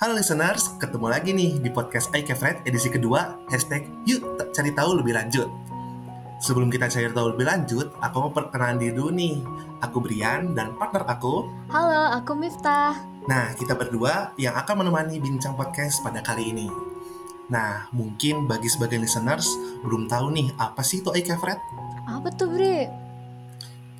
Halo listeners, ketemu lagi nih di podcast iCaveRed edisi kedua, hashtag yuk cari tahu lebih lanjut. Sebelum kita cari tahu lebih lanjut, aku mau perkenalan diri dulu nih. Aku Brian dan partner aku. Halo, aku Miftah. Nah, kita berdua yang akan menemani bincang podcast pada kali ini. Nah, mungkin bagi sebagian listeners belum tahu nih apa sih itu iCaveRed? Apa tuh, Bre?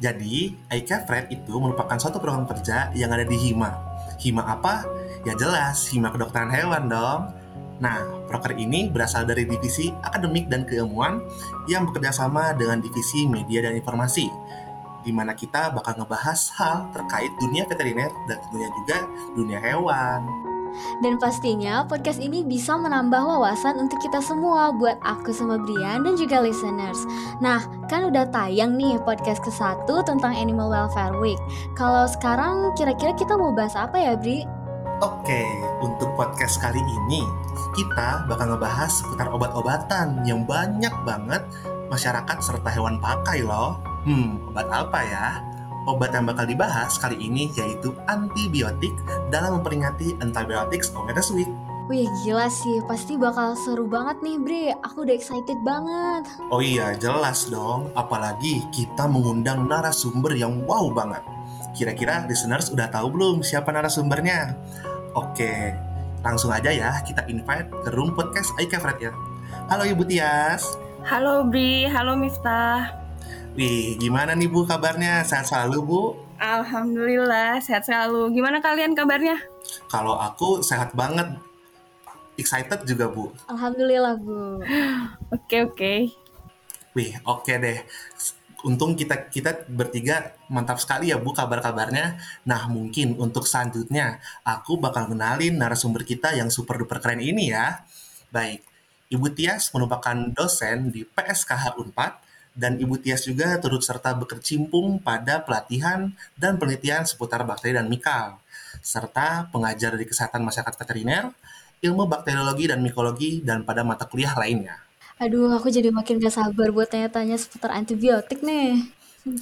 Jadi, iCaveRed itu merupakan suatu program kerja yang ada di HIMA. HIMA apa? Ya jelas, Hima Kedokteran Hewan dong. Nah, proker ini berasal dari divisi akademik dan keilmuan yang bekerja sama dengan divisi media dan informasi, di mana kita bakal ngebahas hal terkait dunia veteriner dan tentunya juga dunia hewan. Dan pastinya podcast ini bisa menambah wawasan untuk kita semua buat aku sama Brian dan juga listeners. Nah, kan udah tayang nih podcast ke-1 tentang Animal Welfare Week. Kalau sekarang kira-kira kita mau bahas apa ya, Bri? Oke, untuk podcast kali ini kita bakal ngebahas seputar obat-obatan yang banyak banget masyarakat serta hewan pakai loh. Hmm, obat apa ya? Obat yang bakal dibahas kali ini yaitu antibiotik dalam memperingati Antibiotics Awareness Week. Wih gila sih, pasti bakal seru banget nih Bre, aku udah excited banget Oh iya, jelas dong, apalagi kita mengundang narasumber yang wow banget Kira-kira listeners udah tahu belum siapa narasumbernya? Oke, langsung aja ya kita invite ke room podcast Aika Fred ya. Halo Ibu Tias. Halo Bri, halo Miftah. Wih, gimana nih Bu kabarnya? Sehat selalu Bu? Alhamdulillah, sehat selalu. Gimana kalian kabarnya? Kalau aku sehat banget. Excited juga Bu. Alhamdulillah Bu. Oke oke. Wih, oke deh untung kita kita bertiga mantap sekali ya Bu kabar-kabarnya. Nah, mungkin untuk selanjutnya aku bakal kenalin narasumber kita yang super duper keren ini ya. Baik, Ibu Tias merupakan dosen di PSKH Unpad dan Ibu Tias juga turut serta berkecimpung pada pelatihan dan penelitian seputar bakteri dan mikal, serta pengajar di kesehatan masyarakat veteriner, ilmu bakteriologi dan mikologi, dan pada mata kuliah lainnya. Aduh, aku jadi makin gak sabar buat tanya-tanya seputar antibiotik nih.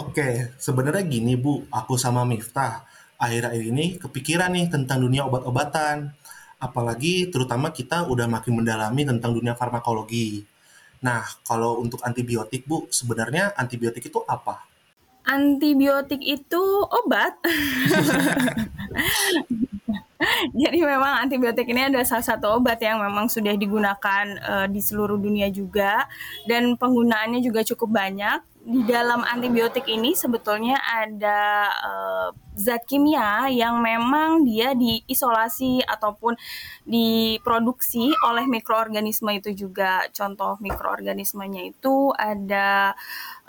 Oke, sebenarnya gini Bu, aku sama Miftah akhir-akhir ini kepikiran nih tentang dunia obat-obatan. Apalagi terutama kita udah makin mendalami tentang dunia farmakologi. Nah, kalau untuk antibiotik Bu, sebenarnya antibiotik itu apa? Antibiotik itu obat. Jadi memang antibiotik ini adalah salah satu obat yang memang sudah digunakan uh, di seluruh dunia juga dan penggunaannya juga cukup banyak. Di dalam antibiotik ini sebetulnya ada uh, zat kimia yang memang dia diisolasi ataupun diproduksi oleh mikroorganisme itu juga. Contoh mikroorganismenya itu ada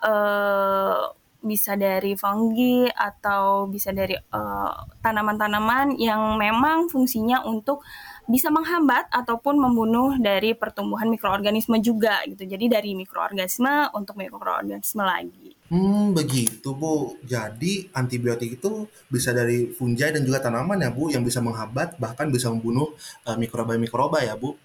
uh, bisa dari fungi atau bisa dari uh, tanaman-tanaman yang memang fungsinya untuk bisa menghambat ataupun membunuh dari pertumbuhan mikroorganisme juga gitu. Jadi dari mikroorganisme untuk mikroorganisme lagi. Hmm, begitu Bu. Jadi antibiotik itu bisa dari fungi dan juga tanaman ya Bu yang bisa menghambat bahkan bisa membunuh uh, mikroba-mikroba ya Bu.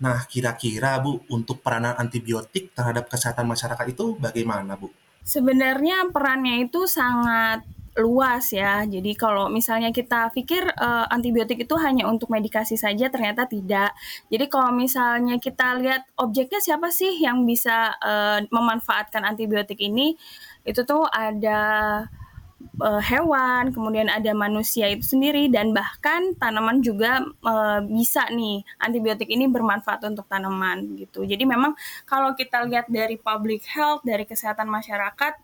Nah, kira-kira Bu untuk peranan antibiotik terhadap kesehatan masyarakat itu bagaimana Bu? Sebenarnya perannya itu sangat luas ya. Jadi kalau misalnya kita pikir uh, antibiotik itu hanya untuk medikasi saja, ternyata tidak. Jadi kalau misalnya kita lihat objeknya siapa sih yang bisa uh, memanfaatkan antibiotik ini, itu tuh ada uh, hewan, kemudian ada manusia itu sendiri dan bahkan tanaman juga uh, bisa nih antibiotik ini bermanfaat untuk tanaman gitu. Jadi memang kalau kita lihat dari public health dari kesehatan masyarakat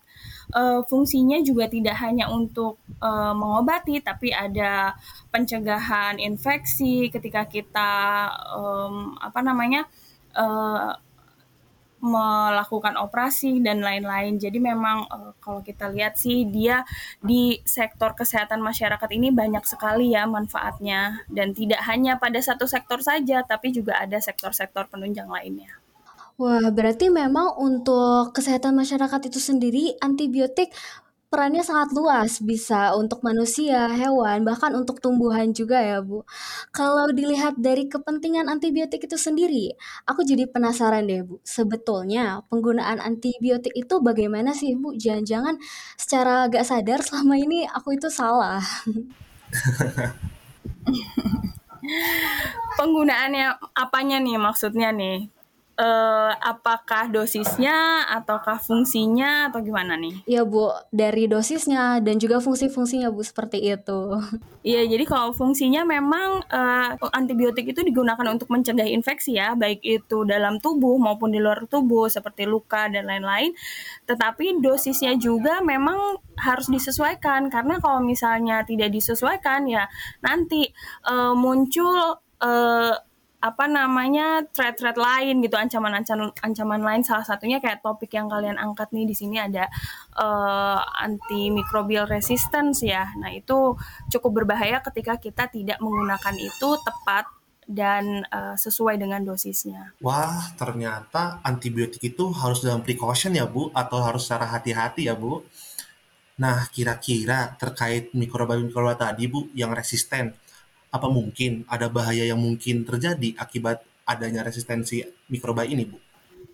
uh, fungsinya juga tidak hanya untuk uh, mengobati tapi ada pencegahan infeksi ketika kita um, apa namanya melakukan operasi dan lain-lain. Jadi memang uh, kalau kita lihat sih dia di sektor kesehatan masyarakat ini banyak sekali ya manfaatnya dan tidak hanya pada satu sektor saja tapi juga ada sektor-sektor penunjang lainnya. Wah, berarti memang untuk kesehatan masyarakat itu sendiri antibiotik perannya sangat luas, bisa untuk manusia, hewan, bahkan untuk tumbuhan juga ya, Bu. Kalau dilihat dari kepentingan antibiotik itu sendiri, aku jadi penasaran deh, Bu. Sebetulnya penggunaan antibiotik itu bagaimana sih, Bu? Jangan-jangan secara gak sadar selama ini aku itu salah. Penggunaannya apanya nih maksudnya nih? Uh, apakah dosisnya ataukah fungsinya atau gimana nih? Iya Bu, dari dosisnya dan juga fungsi-fungsinya Bu seperti itu. Iya, jadi kalau fungsinya memang uh, antibiotik itu digunakan untuk mencegah infeksi ya, baik itu dalam tubuh maupun di luar tubuh seperti luka dan lain-lain. Tetapi dosisnya juga memang harus disesuaikan karena kalau misalnya tidak disesuaikan ya nanti uh, muncul uh, apa namanya threat-threat lain gitu ancaman-ancaman ancaman lain salah satunya kayak topik yang kalian angkat nih di sini ada uh, antimicrobial resistance ya nah itu cukup berbahaya ketika kita tidak menggunakan itu tepat dan uh, sesuai dengan dosisnya. Wah, ternyata antibiotik itu harus dalam precaution ya, Bu, atau harus secara hati-hati ya, Bu. Nah, kira-kira terkait mikroba-mikroba tadi, Bu, yang resisten, apa mungkin ada bahaya yang mungkin terjadi akibat adanya resistensi mikroba ini, Bu?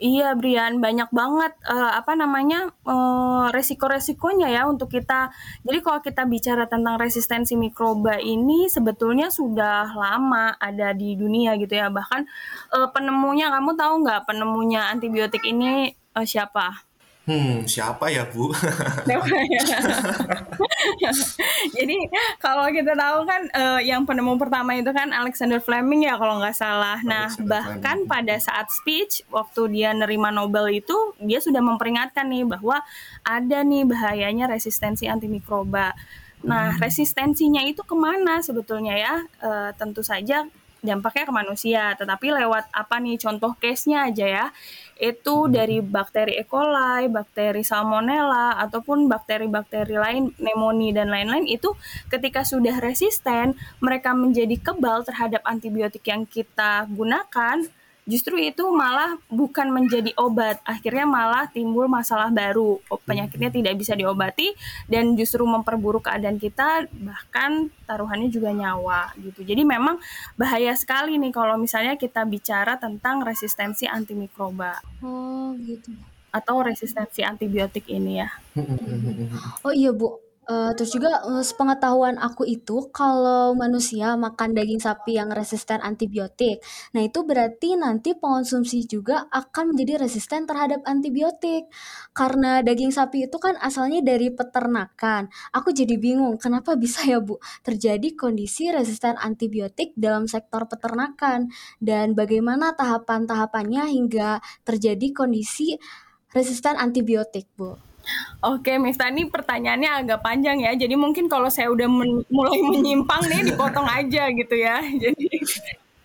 Iya, Brian, banyak banget uh, apa namanya uh, resiko-resikonya ya untuk kita. Jadi kalau kita bicara tentang resistensi mikroba ini sebetulnya sudah lama ada di dunia gitu ya. Bahkan uh, penemunya, kamu tahu nggak penemunya antibiotik ini uh, siapa? Hmm, siapa ya, Bu? Jadi kalau kita tahu kan uh, yang penemu pertama itu kan Alexander Fleming ya kalau nggak salah. Nah, Alexander bahkan Fleming. pada saat speech waktu dia nerima Nobel itu dia sudah memperingatkan nih bahwa ada nih bahayanya resistensi antimikroba. Nah, hmm. resistensinya itu ke mana sebetulnya ya? Uh, tentu saja dampaknya ke manusia, tetapi lewat apa nih contoh case-nya aja ya. Itu hmm. dari bakteri E. coli, bakteri Salmonella ataupun bakteri-bakteri lain, pneumonia dan lain-lain itu ketika sudah resisten, mereka menjadi kebal terhadap antibiotik yang kita gunakan justru itu malah bukan menjadi obat akhirnya malah timbul masalah baru. Penyakitnya hmm. tidak bisa diobati dan justru memperburuk keadaan kita bahkan taruhannya juga nyawa gitu. Jadi memang bahaya sekali nih kalau misalnya kita bicara tentang resistensi antimikroba. Oh gitu. Atau resistensi antibiotik ini ya. Oh iya bu Uh, terus juga, uh, sepengetahuan aku itu kalau manusia makan daging sapi yang resisten antibiotik, nah itu berarti nanti pengonsumsi juga akan menjadi resisten terhadap antibiotik. Karena daging sapi itu kan asalnya dari peternakan, aku jadi bingung kenapa bisa ya Bu, terjadi kondisi resisten antibiotik dalam sektor peternakan, dan bagaimana tahapan-tahapannya hingga terjadi kondisi resisten antibiotik, Bu? Oke, Miftah, ini pertanyaannya agak panjang ya. Jadi mungkin kalau saya udah men mulai menyimpang nih, dipotong aja gitu ya. Jadi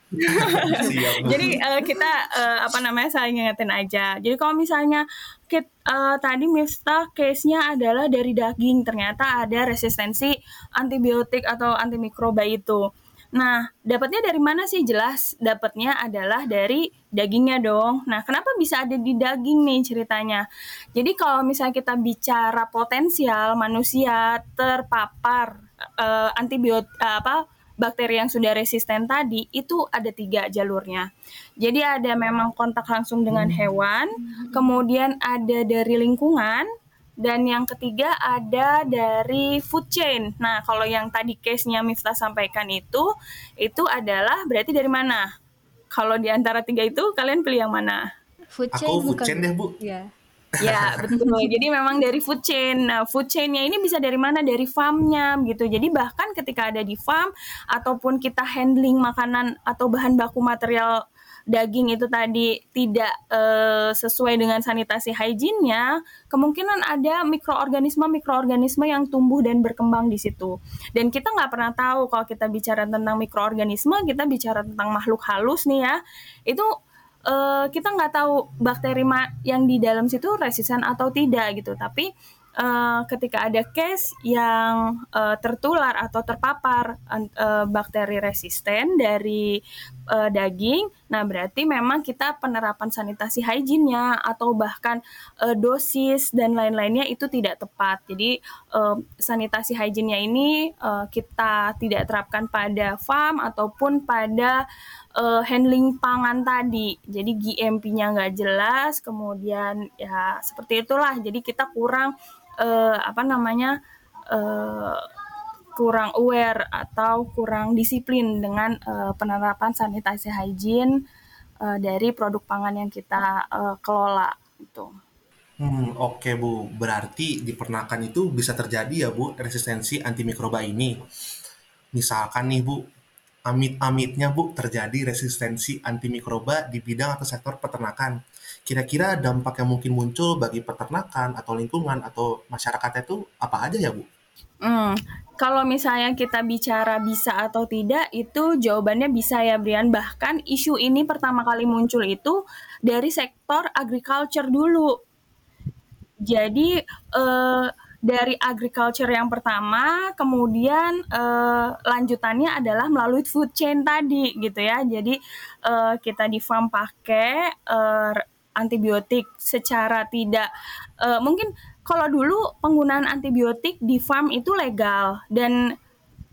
Jadi uh, kita uh, apa namanya saya ingetin aja. Jadi kalau misalnya kita, uh, tadi Miftah case-nya adalah dari daging, ternyata ada resistensi antibiotik atau antimikroba itu. Nah, dapatnya dari mana sih? Jelas dapatnya adalah dari dagingnya dong. Nah, kenapa bisa ada di daging nih ceritanya? Jadi kalau misalnya kita bicara potensial manusia terpapar uh, antibiotik uh, apa bakteri yang sudah resisten tadi itu ada tiga jalurnya. Jadi ada memang kontak langsung dengan hewan, kemudian ada dari lingkungan, dan yang ketiga ada dari food chain. Nah, kalau yang tadi case-nya Miftah sampaikan itu, itu adalah berarti dari mana? Kalau di antara tiga itu, kalian pilih yang mana? Food chain Aku food chain deh, Bu. Ya. Ya, betul. Jadi memang dari food chain. Nah, food chain-nya ini bisa dari mana? Dari farm-nya gitu. Jadi bahkan ketika ada di farm ataupun kita handling makanan atau bahan baku material daging itu tadi tidak uh, sesuai dengan sanitasi hygiene-nya, kemungkinan ada mikroorganisme-mikroorganisme yang tumbuh dan berkembang di situ. Dan kita nggak pernah tahu kalau kita bicara tentang mikroorganisme, kita bicara tentang makhluk halus nih ya, itu uh, kita nggak tahu bakteri yang di dalam situ resisten atau tidak gitu. Tapi uh, ketika ada case yang uh, tertular atau terpapar uh, bakteri resisten dari uh, daging, nah berarti memang kita penerapan sanitasi hygiene-nya atau bahkan uh, dosis dan lain-lainnya itu tidak tepat. Jadi uh, sanitasi hygiene-nya ini uh, kita tidak terapkan pada farm ataupun pada uh, handling pangan tadi. Jadi GMP-nya nggak jelas, kemudian ya seperti itulah. Jadi kita kurang uh, apa namanya uh, kurang aware atau kurang disiplin dengan uh, penerapan sanitasi hygiene dari produk pangan yang kita uh, kelola itu. Hmm, oke Bu. Berarti di peternakan itu bisa terjadi ya Bu resistensi antimikroba ini. Misalkan nih Bu, amit-amitnya Bu terjadi resistensi antimikroba di bidang atau sektor peternakan. Kira-kira dampak yang mungkin muncul bagi peternakan atau lingkungan atau masyarakatnya itu apa aja ya Bu? Hmm, kalau misalnya kita bicara bisa atau tidak, itu jawabannya bisa ya Brian. Bahkan isu ini pertama kali muncul itu dari sektor agriculture dulu. Jadi eh, dari agriculture yang pertama, kemudian eh, lanjutannya adalah melalui food chain tadi gitu ya. Jadi eh, kita di farm pakai eh, antibiotik secara tidak eh, mungkin kalau dulu penggunaan antibiotik di farm itu legal dan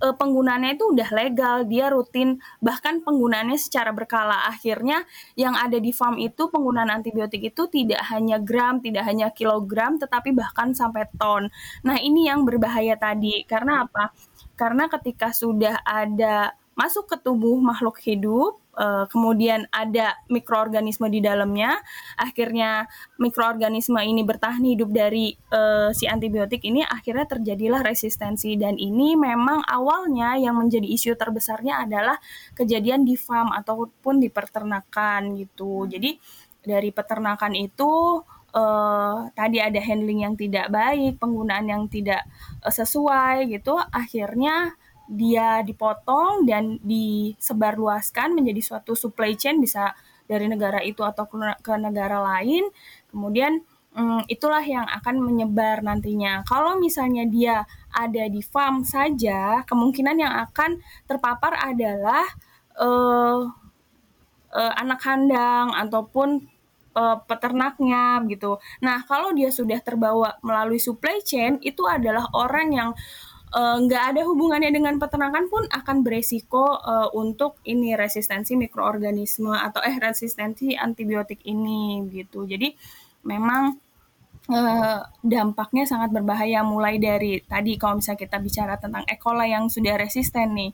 e, penggunaannya itu udah legal, dia rutin, bahkan penggunaannya secara berkala. Akhirnya yang ada di farm itu penggunaan antibiotik itu tidak hanya gram, tidak hanya kilogram, tetapi bahkan sampai ton. Nah ini yang berbahaya tadi, karena apa? Karena ketika sudah ada masuk ke tubuh makhluk hidup, uh, kemudian ada mikroorganisme di dalamnya, akhirnya mikroorganisme ini bertahan hidup dari uh, si antibiotik ini, akhirnya terjadilah resistensi. Dan ini memang awalnya yang menjadi isu terbesarnya adalah kejadian di farm ataupun di peternakan gitu. Jadi dari peternakan itu uh, tadi ada handling yang tidak baik, penggunaan yang tidak uh, sesuai gitu, akhirnya dia dipotong dan disebarluaskan menjadi suatu supply chain bisa dari negara itu atau ke negara lain. Kemudian um, itulah yang akan menyebar nantinya. Kalau misalnya dia ada di farm saja, kemungkinan yang akan terpapar adalah uh, uh, anak kandang ataupun uh, peternaknya gitu. Nah, kalau dia sudah terbawa melalui supply chain, itu adalah orang yang nggak uh, ada hubungannya dengan peternakan pun akan beresiko uh, untuk ini resistensi mikroorganisme atau eh resistensi antibiotik ini gitu. Jadi memang uh, dampaknya sangat berbahaya mulai dari tadi kalau misalnya kita bicara tentang E. coli yang sudah resisten nih,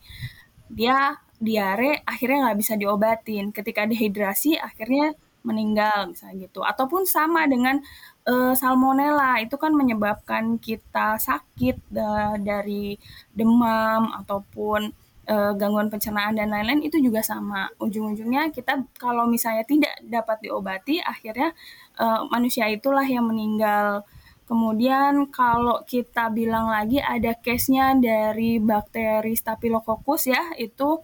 dia diare akhirnya nggak bisa diobatin. Ketika dehidrasi akhirnya meninggal misalnya gitu. Ataupun sama dengan uh, salmonella itu kan menyebabkan kita sakit uh, dari demam ataupun uh, gangguan pencernaan dan lain-lain itu juga sama. Ujung-ujungnya kita kalau misalnya tidak dapat diobati akhirnya uh, manusia itulah yang meninggal. Kemudian kalau kita bilang lagi ada case-nya dari bakteri Staphylococcus ya, itu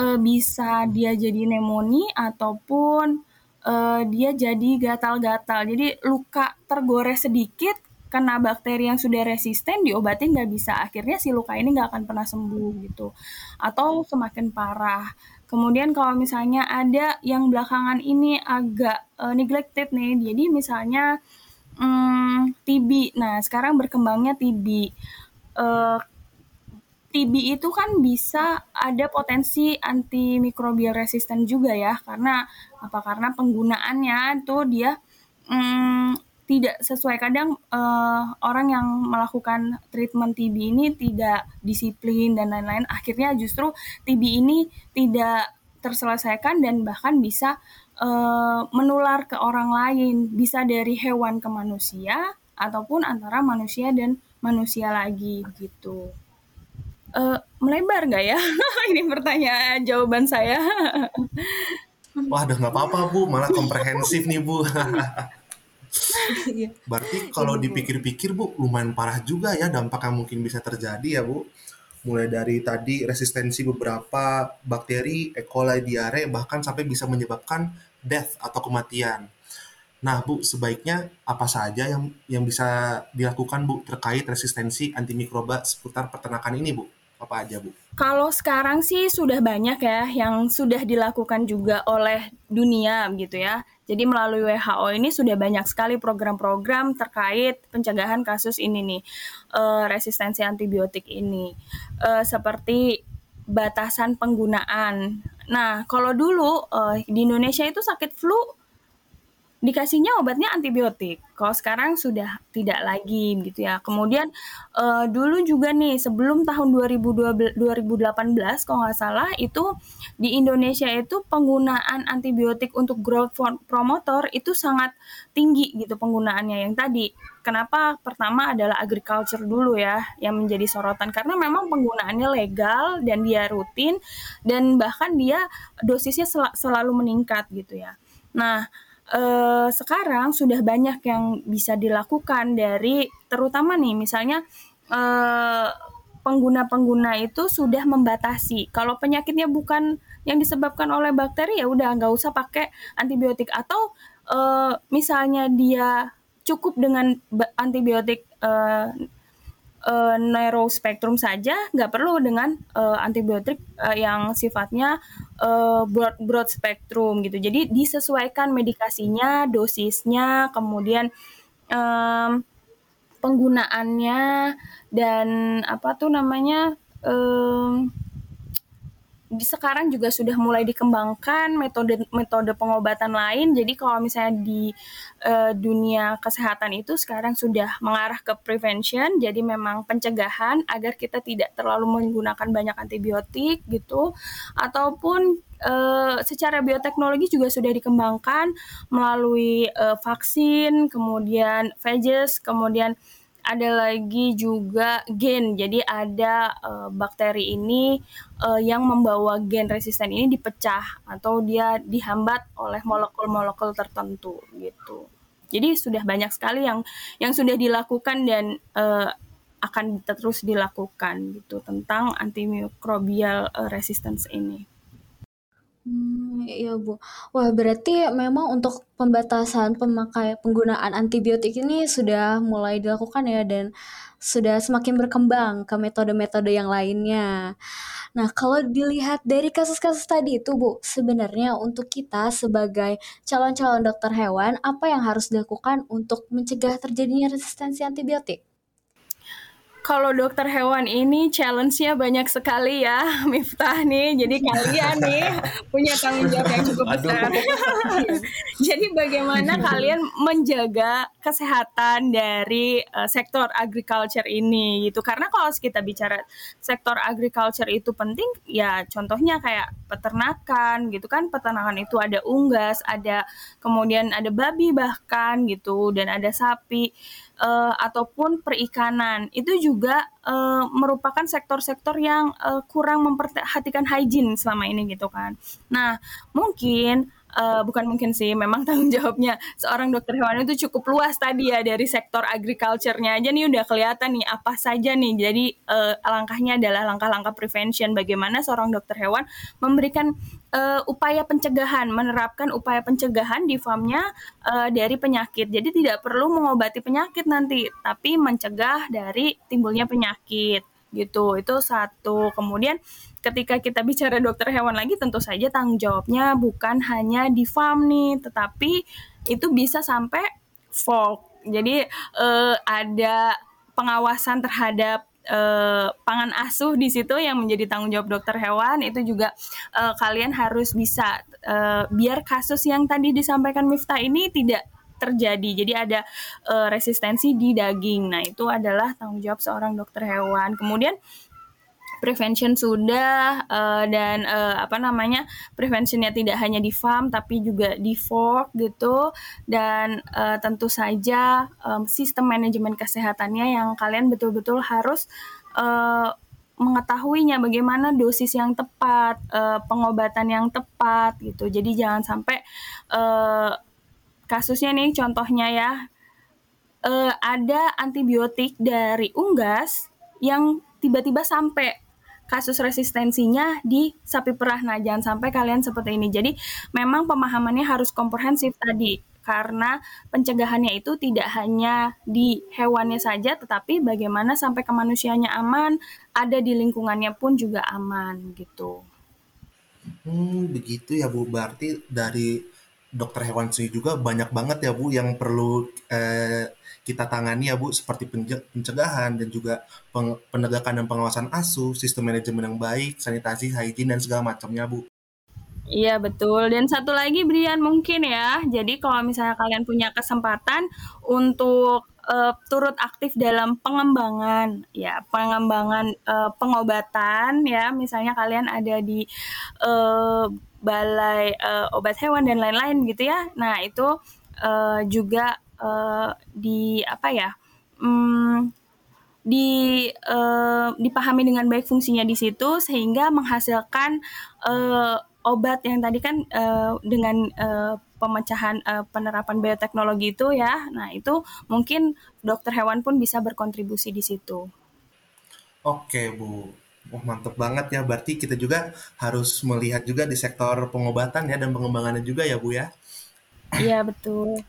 uh, bisa dia jadi pneumonia ataupun uh, dia jadi gatal-gatal. Jadi luka tergores sedikit kena bakteri yang sudah resisten diobatin nggak bisa. Akhirnya si luka ini nggak akan pernah sembuh gitu. Atau semakin parah. Kemudian kalau misalnya ada yang belakangan ini agak uh, neglected nih jadi misalnya um, TB nah sekarang berkembangnya TB uh, TB itu kan bisa ada potensi antimikrobial resisten juga ya. Karena apa? Karena penggunaannya itu dia hmm, tidak sesuai. Kadang uh, orang yang melakukan treatment TB ini tidak disiplin dan lain-lain. Akhirnya justru TB ini tidak terselesaikan dan bahkan bisa uh, menular ke orang lain. Bisa dari hewan ke manusia ataupun antara manusia dan manusia lagi gitu uh, melebar nggak ya? Ini pertanyaan jawaban saya. Wah, udah nggak apa-apa Bu, malah komprehensif nih Bu. Iya. Berarti kalau dipikir-pikir Bu, lumayan parah juga ya dampak yang mungkin bisa terjadi ya Bu. Mulai dari tadi resistensi beberapa bakteri, E. coli, diare, bahkan sampai bisa menyebabkan death atau kematian. Nah, Bu, sebaiknya apa saja yang yang bisa dilakukan Bu terkait resistensi antimikroba seputar peternakan ini, Bu? Apa aja Bu? Kalau sekarang sih sudah banyak ya yang sudah dilakukan juga oleh dunia gitu ya. Jadi melalui WHO ini sudah banyak sekali program-program terkait pencegahan kasus ini nih uh, resistensi antibiotik ini uh, seperti batasan penggunaan. Nah kalau dulu uh, di Indonesia itu sakit flu dikasihnya obatnya antibiotik. Kalau sekarang sudah tidak lagi gitu ya. Kemudian uh, dulu juga nih sebelum tahun 2012, 2018 kalau nggak salah itu di Indonesia itu penggunaan antibiotik untuk growth promoter itu sangat tinggi gitu penggunaannya yang tadi. Kenapa? Pertama adalah agriculture dulu ya yang menjadi sorotan karena memang penggunaannya legal dan dia rutin dan bahkan dia dosisnya sel selalu meningkat gitu ya. Nah, uh, sekarang sudah banyak yang bisa dilakukan dari terutama nih misalnya uh, pengguna-pengguna itu sudah membatasi. Kalau penyakitnya bukan yang disebabkan oleh bakteri ya udah nggak usah pakai antibiotik atau uh, misalnya dia cukup dengan antibiotik uh, uh, neurospektrum saja, nggak perlu dengan uh, antibiotik uh, yang sifatnya uh, broad broad spektrum gitu. Jadi disesuaikan medikasinya, dosisnya, kemudian um, penggunaannya dan apa tuh namanya um, sekarang juga sudah mulai dikembangkan metode-metode pengobatan lain. Jadi kalau misalnya di uh, dunia kesehatan itu sekarang sudah mengarah ke prevention, jadi memang pencegahan agar kita tidak terlalu menggunakan banyak antibiotik gitu, ataupun uh, secara bioteknologi juga sudah dikembangkan melalui uh, vaksin, kemudian phages, kemudian ada lagi juga gen. Jadi ada uh, bakteri ini uh, yang membawa gen resisten ini dipecah atau dia dihambat oleh molekul-molekul tertentu gitu. Jadi sudah banyak sekali yang yang sudah dilakukan dan uh, akan terus dilakukan gitu tentang antimikrobial uh, resistance ini. Hmm, iya, Bu. Wah, berarti memang untuk pembatasan pemakai penggunaan antibiotik ini sudah mulai dilakukan ya dan sudah semakin berkembang ke metode-metode yang lainnya. Nah, kalau dilihat dari kasus-kasus tadi itu, Bu, sebenarnya untuk kita sebagai calon-calon dokter hewan, apa yang harus dilakukan untuk mencegah terjadinya resistensi antibiotik? Kalau dokter hewan ini challenge-nya banyak sekali ya, Miftah nih. Jadi kalian nih punya tanggung jawab yang cukup besar. Jadi bagaimana kalian menjaga kesehatan dari uh, sektor agriculture ini gitu. Karena kalau kita bicara sektor agriculture itu penting, ya contohnya kayak peternakan gitu kan. Peternakan itu ada unggas, ada kemudian ada babi bahkan gitu dan ada sapi uh, ataupun perikanan itu juga uh, merupakan sektor-sektor yang uh, kurang memperhatikan hygiene selama ini gitu kan. Nah, mungkin uh, bukan mungkin sih, memang tanggung jawabnya seorang dokter hewan itu cukup luas tadi ya dari sektor agriculture-nya aja nih udah kelihatan nih apa saja nih. Jadi uh, langkahnya adalah langkah-langkah prevention bagaimana seorang dokter hewan memberikan uh, upaya pencegahan, menerapkan upaya pencegahan di farmnya uh, dari penyakit. Jadi tidak perlu mengobati penyakit nanti, tapi mencegah dari timbulnya penyakit gitu. Itu satu. Kemudian ketika kita bicara dokter hewan lagi tentu saja tanggung jawabnya bukan hanya di farm nih, tetapi itu bisa sampai folk. Jadi uh, ada pengawasan terhadap uh, pangan asuh di situ yang menjadi tanggung jawab dokter hewan itu juga uh, kalian harus bisa uh, biar kasus yang tadi disampaikan Miftah ini tidak terjadi. Jadi ada uh, resistensi di daging. Nah, itu adalah tanggung jawab seorang dokter hewan. Kemudian prevention sudah uh, dan uh, apa namanya preventionnya tidak hanya di farm tapi juga di fork gitu dan uh, tentu saja um, sistem manajemen kesehatannya yang kalian betul-betul harus uh, mengetahuinya bagaimana dosis yang tepat uh, pengobatan yang tepat gitu jadi jangan sampai uh, kasusnya nih contohnya ya uh, ada antibiotik dari unggas yang tiba-tiba sampai kasus resistensinya di sapi perah. Nah, jangan sampai kalian seperti ini. Jadi, memang pemahamannya harus komprehensif tadi karena pencegahannya itu tidak hanya di hewannya saja tetapi bagaimana sampai ke manusianya aman, ada di lingkungannya pun juga aman gitu. Hmm, begitu ya Bu. Berarti dari dokter hewan sendiri juga banyak banget ya Bu yang perlu eh, kita tangani ya Bu seperti pencegahan dan juga penegakan dan pengawasan asuh, sistem manajemen yang baik, sanitasi, hygiene dan segala macamnya Bu. Iya betul. Dan satu lagi Brian mungkin ya. Jadi kalau misalnya kalian punya kesempatan untuk uh, turut aktif dalam pengembangan ya pengembangan uh, pengobatan ya. Misalnya kalian ada di uh, balai uh, obat hewan dan lain-lain gitu ya. Nah itu uh, juga uh, di apa ya um, di uh, dipahami dengan baik fungsinya di situ sehingga menghasilkan uh, obat yang tadi kan uh, dengan uh, pemecahan uh, penerapan bioteknologi itu ya. Nah, itu mungkin dokter hewan pun bisa berkontribusi di situ. Oke, Bu. Wah, mantep banget ya. Berarti kita juga harus melihat juga di sektor pengobatan ya dan pengembangannya juga ya, Bu ya. Iya, betul.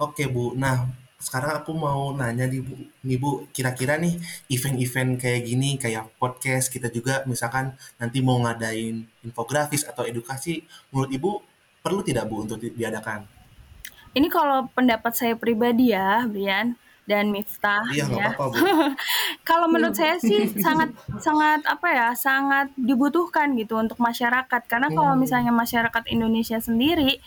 Oke, Bu. Nah, sekarang aku mau nanya nih Bu, nih Bu, kira-kira nih event-event kayak gini, kayak podcast kita juga misalkan nanti mau ngadain infografis atau edukasi, menurut Ibu perlu tidak Bu untuk diadakan? Ini kalau pendapat saya pribadi ya, Brian dan Miftah iya, ya. Apa -apa, kalau menurut saya sih sangat sangat apa ya, sangat dibutuhkan gitu untuk masyarakat karena hmm. kalau misalnya masyarakat Indonesia sendiri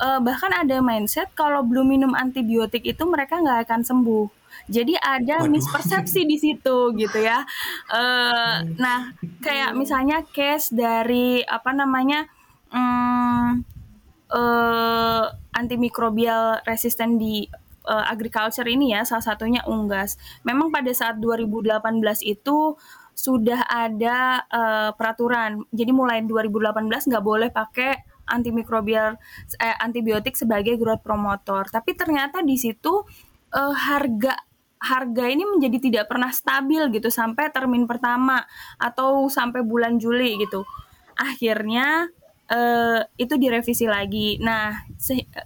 uh, bahkan ada mindset kalau belum minum antibiotik itu mereka nggak akan sembuh. Jadi ada Waduh. mispersepsi di situ gitu ya. Uh, nah, kayak misalnya case dari apa namanya um, uh, antimikrobial resisten di uh, agriculture ini ya, salah satunya unggas. Memang pada saat 2018 itu sudah ada uh, peraturan. Jadi mulai 2018 nggak boleh pakai antimikrobial eh, antibiotik sebagai growth promotor. Tapi ternyata di situ uh, harga harga ini menjadi tidak pernah stabil gitu sampai termin pertama atau sampai bulan Juli gitu. Akhirnya uh, itu direvisi lagi. Nah,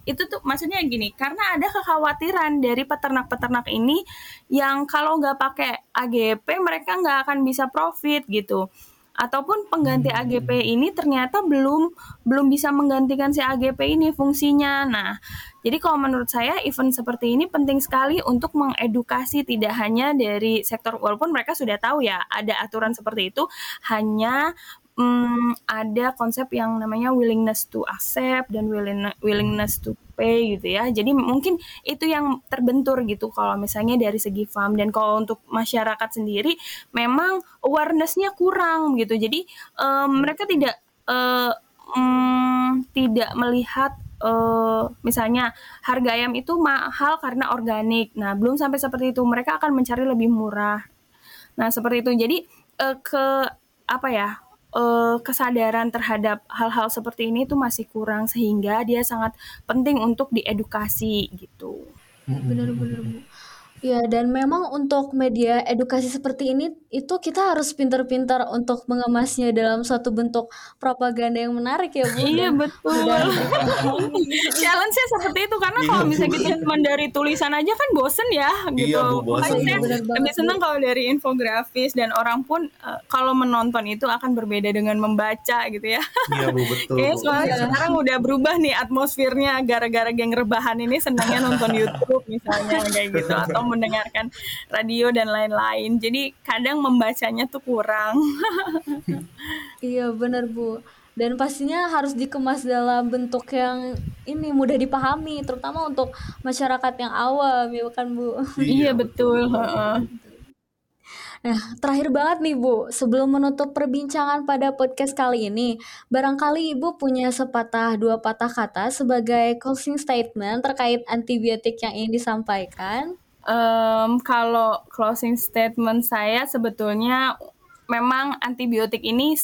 itu tuh maksudnya gini, karena ada kekhawatiran dari peternak-peternak ini yang kalau nggak pakai AGP mereka nggak akan bisa profit gitu. Ataupun pengganti hmm. AGP ini ternyata belum belum bisa menggantikan si AGP ini fungsinya. Nah, jadi kalau menurut saya event seperti ini penting sekali untuk mengedukasi tidak hanya dari sektor walaupun mereka sudah tahu ya ada aturan seperti itu, hanya hmm, ada konsep yang namanya willingness to accept dan willing, willingness to pay gitu ya. Jadi mungkin itu yang terbentur gitu kalau misalnya dari segi farm dan kalau untuk masyarakat sendiri memang awarenessnya kurang gitu. Jadi um, mereka tidak uh, um, tidak melihat uh, misalnya harga ayam itu mahal karena organik. Nah, belum sampai seperti itu. Mereka akan mencari lebih murah. Nah, seperti itu. Jadi uh, ke apa ya? Uh, kesadaran terhadap hal-hal seperti ini itu masih kurang sehingga dia sangat penting untuk diedukasi gitu. Benar-benar Bu. Ya, dan memang untuk media edukasi seperti ini itu kita harus pintar-pintar untuk mengemasnya dalam suatu bentuk propaganda yang menarik ya Bu. Iya betul. Challenge-nya seperti itu karena iya, kalau misalnya kita cuma dari tulisan aja kan bosen ya gitu. Iya, Bu, bosen. Saya lebih senang kalau dari infografis dan orang pun uh, kalau menonton itu akan berbeda dengan membaca gitu ya. Iya Bu betul. Oke, soalnya sekarang udah berubah nih atmosfernya gara-gara geng rebahan ini senangnya nonton YouTube misalnya kayak gitu atau mendengarkan radio dan lain-lain. Jadi kadang membacanya tuh kurang. iya benar Bu. Dan pastinya harus dikemas dalam bentuk yang ini mudah dipahami, terutama untuk masyarakat yang awam, ya kan Bu? iya betul. Nah, terakhir banget nih Bu, sebelum menutup perbincangan pada podcast kali ini, barangkali Ibu punya sepatah dua patah kata sebagai closing statement terkait antibiotik yang ingin disampaikan. Um, kalau closing statement saya sebetulnya memang antibiotik ini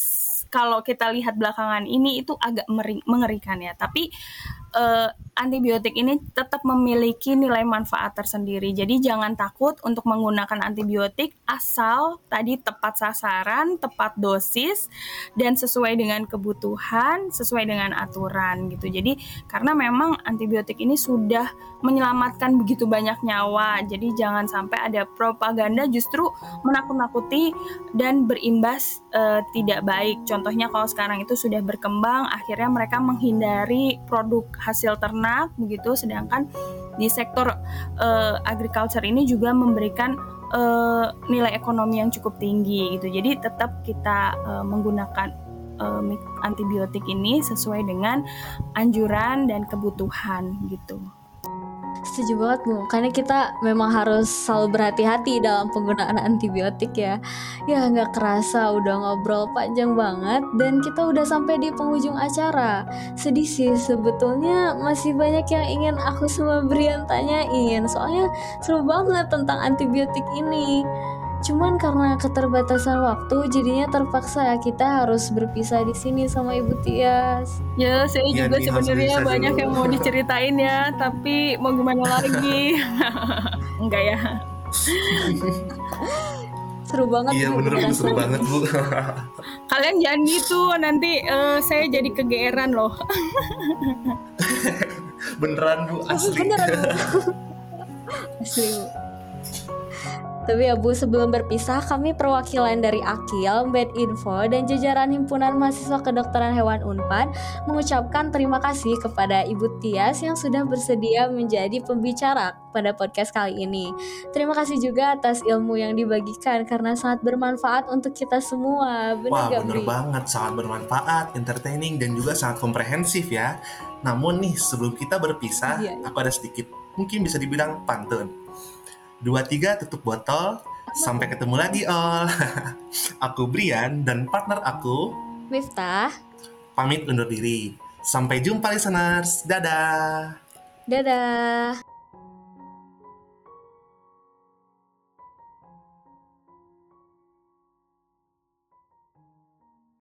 kalau kita lihat belakangan ini itu agak mengerikan ya. Tapi uh, antibiotik ini tetap memiliki nilai manfaat tersendiri. Jadi jangan takut untuk menggunakan antibiotik asal tadi tepat sasaran, tepat dosis dan sesuai dengan kebutuhan, sesuai dengan aturan gitu. Jadi karena memang antibiotik ini sudah menyelamatkan begitu banyak nyawa. Jadi jangan sampai ada propaganda justru menakut-nakuti dan berimbas uh, tidak baik. Contohnya kalau sekarang itu sudah berkembang akhirnya mereka menghindari produk hasil ternak begitu sedangkan di sektor uh, agriculture ini juga memberikan uh, nilai ekonomi yang cukup tinggi gitu jadi tetap kita uh, menggunakan uh, antibiotik ini sesuai dengan anjuran dan kebutuhan gitu. Setuju banget Bu, karena kita memang harus selalu berhati-hati dalam penggunaan antibiotik ya. Ya nggak kerasa udah ngobrol panjang banget dan kita udah sampai di penghujung acara. Sedih sih sebetulnya masih banyak yang ingin aku sama Brian tanyain. Soalnya seru banget tentang antibiotik ini Cuman karena keterbatasan waktu jadinya terpaksa ya kita harus berpisah di sini sama Ibu Tias. Ya, saya ya, juga sebenarnya banyak dulu. yang mau diceritain ya, tapi mau gimana lagi? Enggak ya. seru banget iya bener bu seru banget bu kalian jangan gitu nanti uh, saya jadi kegeeran loh beneran bu asli beneran bu asli bu tapi ya Bu, sebelum berpisah, kami perwakilan dari Akil, Bed Info, dan jajaran Himpunan Mahasiswa Kedokteran Hewan UNPAD mengucapkan terima kasih kepada Ibu Tias yang sudah bersedia menjadi pembicara pada podcast kali ini. Terima kasih juga atas ilmu yang dibagikan karena sangat bermanfaat untuk kita semua. Bener Wah, bener Bri? banget, sangat bermanfaat, entertaining, dan juga sangat komprehensif ya. Namun nih, sebelum kita berpisah, iya. aku ada sedikit, mungkin bisa dibilang pantun dua tiga tutup botol. Sampai ketemu lagi, Ol. aku Brian dan partner aku Miftah. Pamit undur diri. Sampai jumpa listeners. Dadah. Dadah.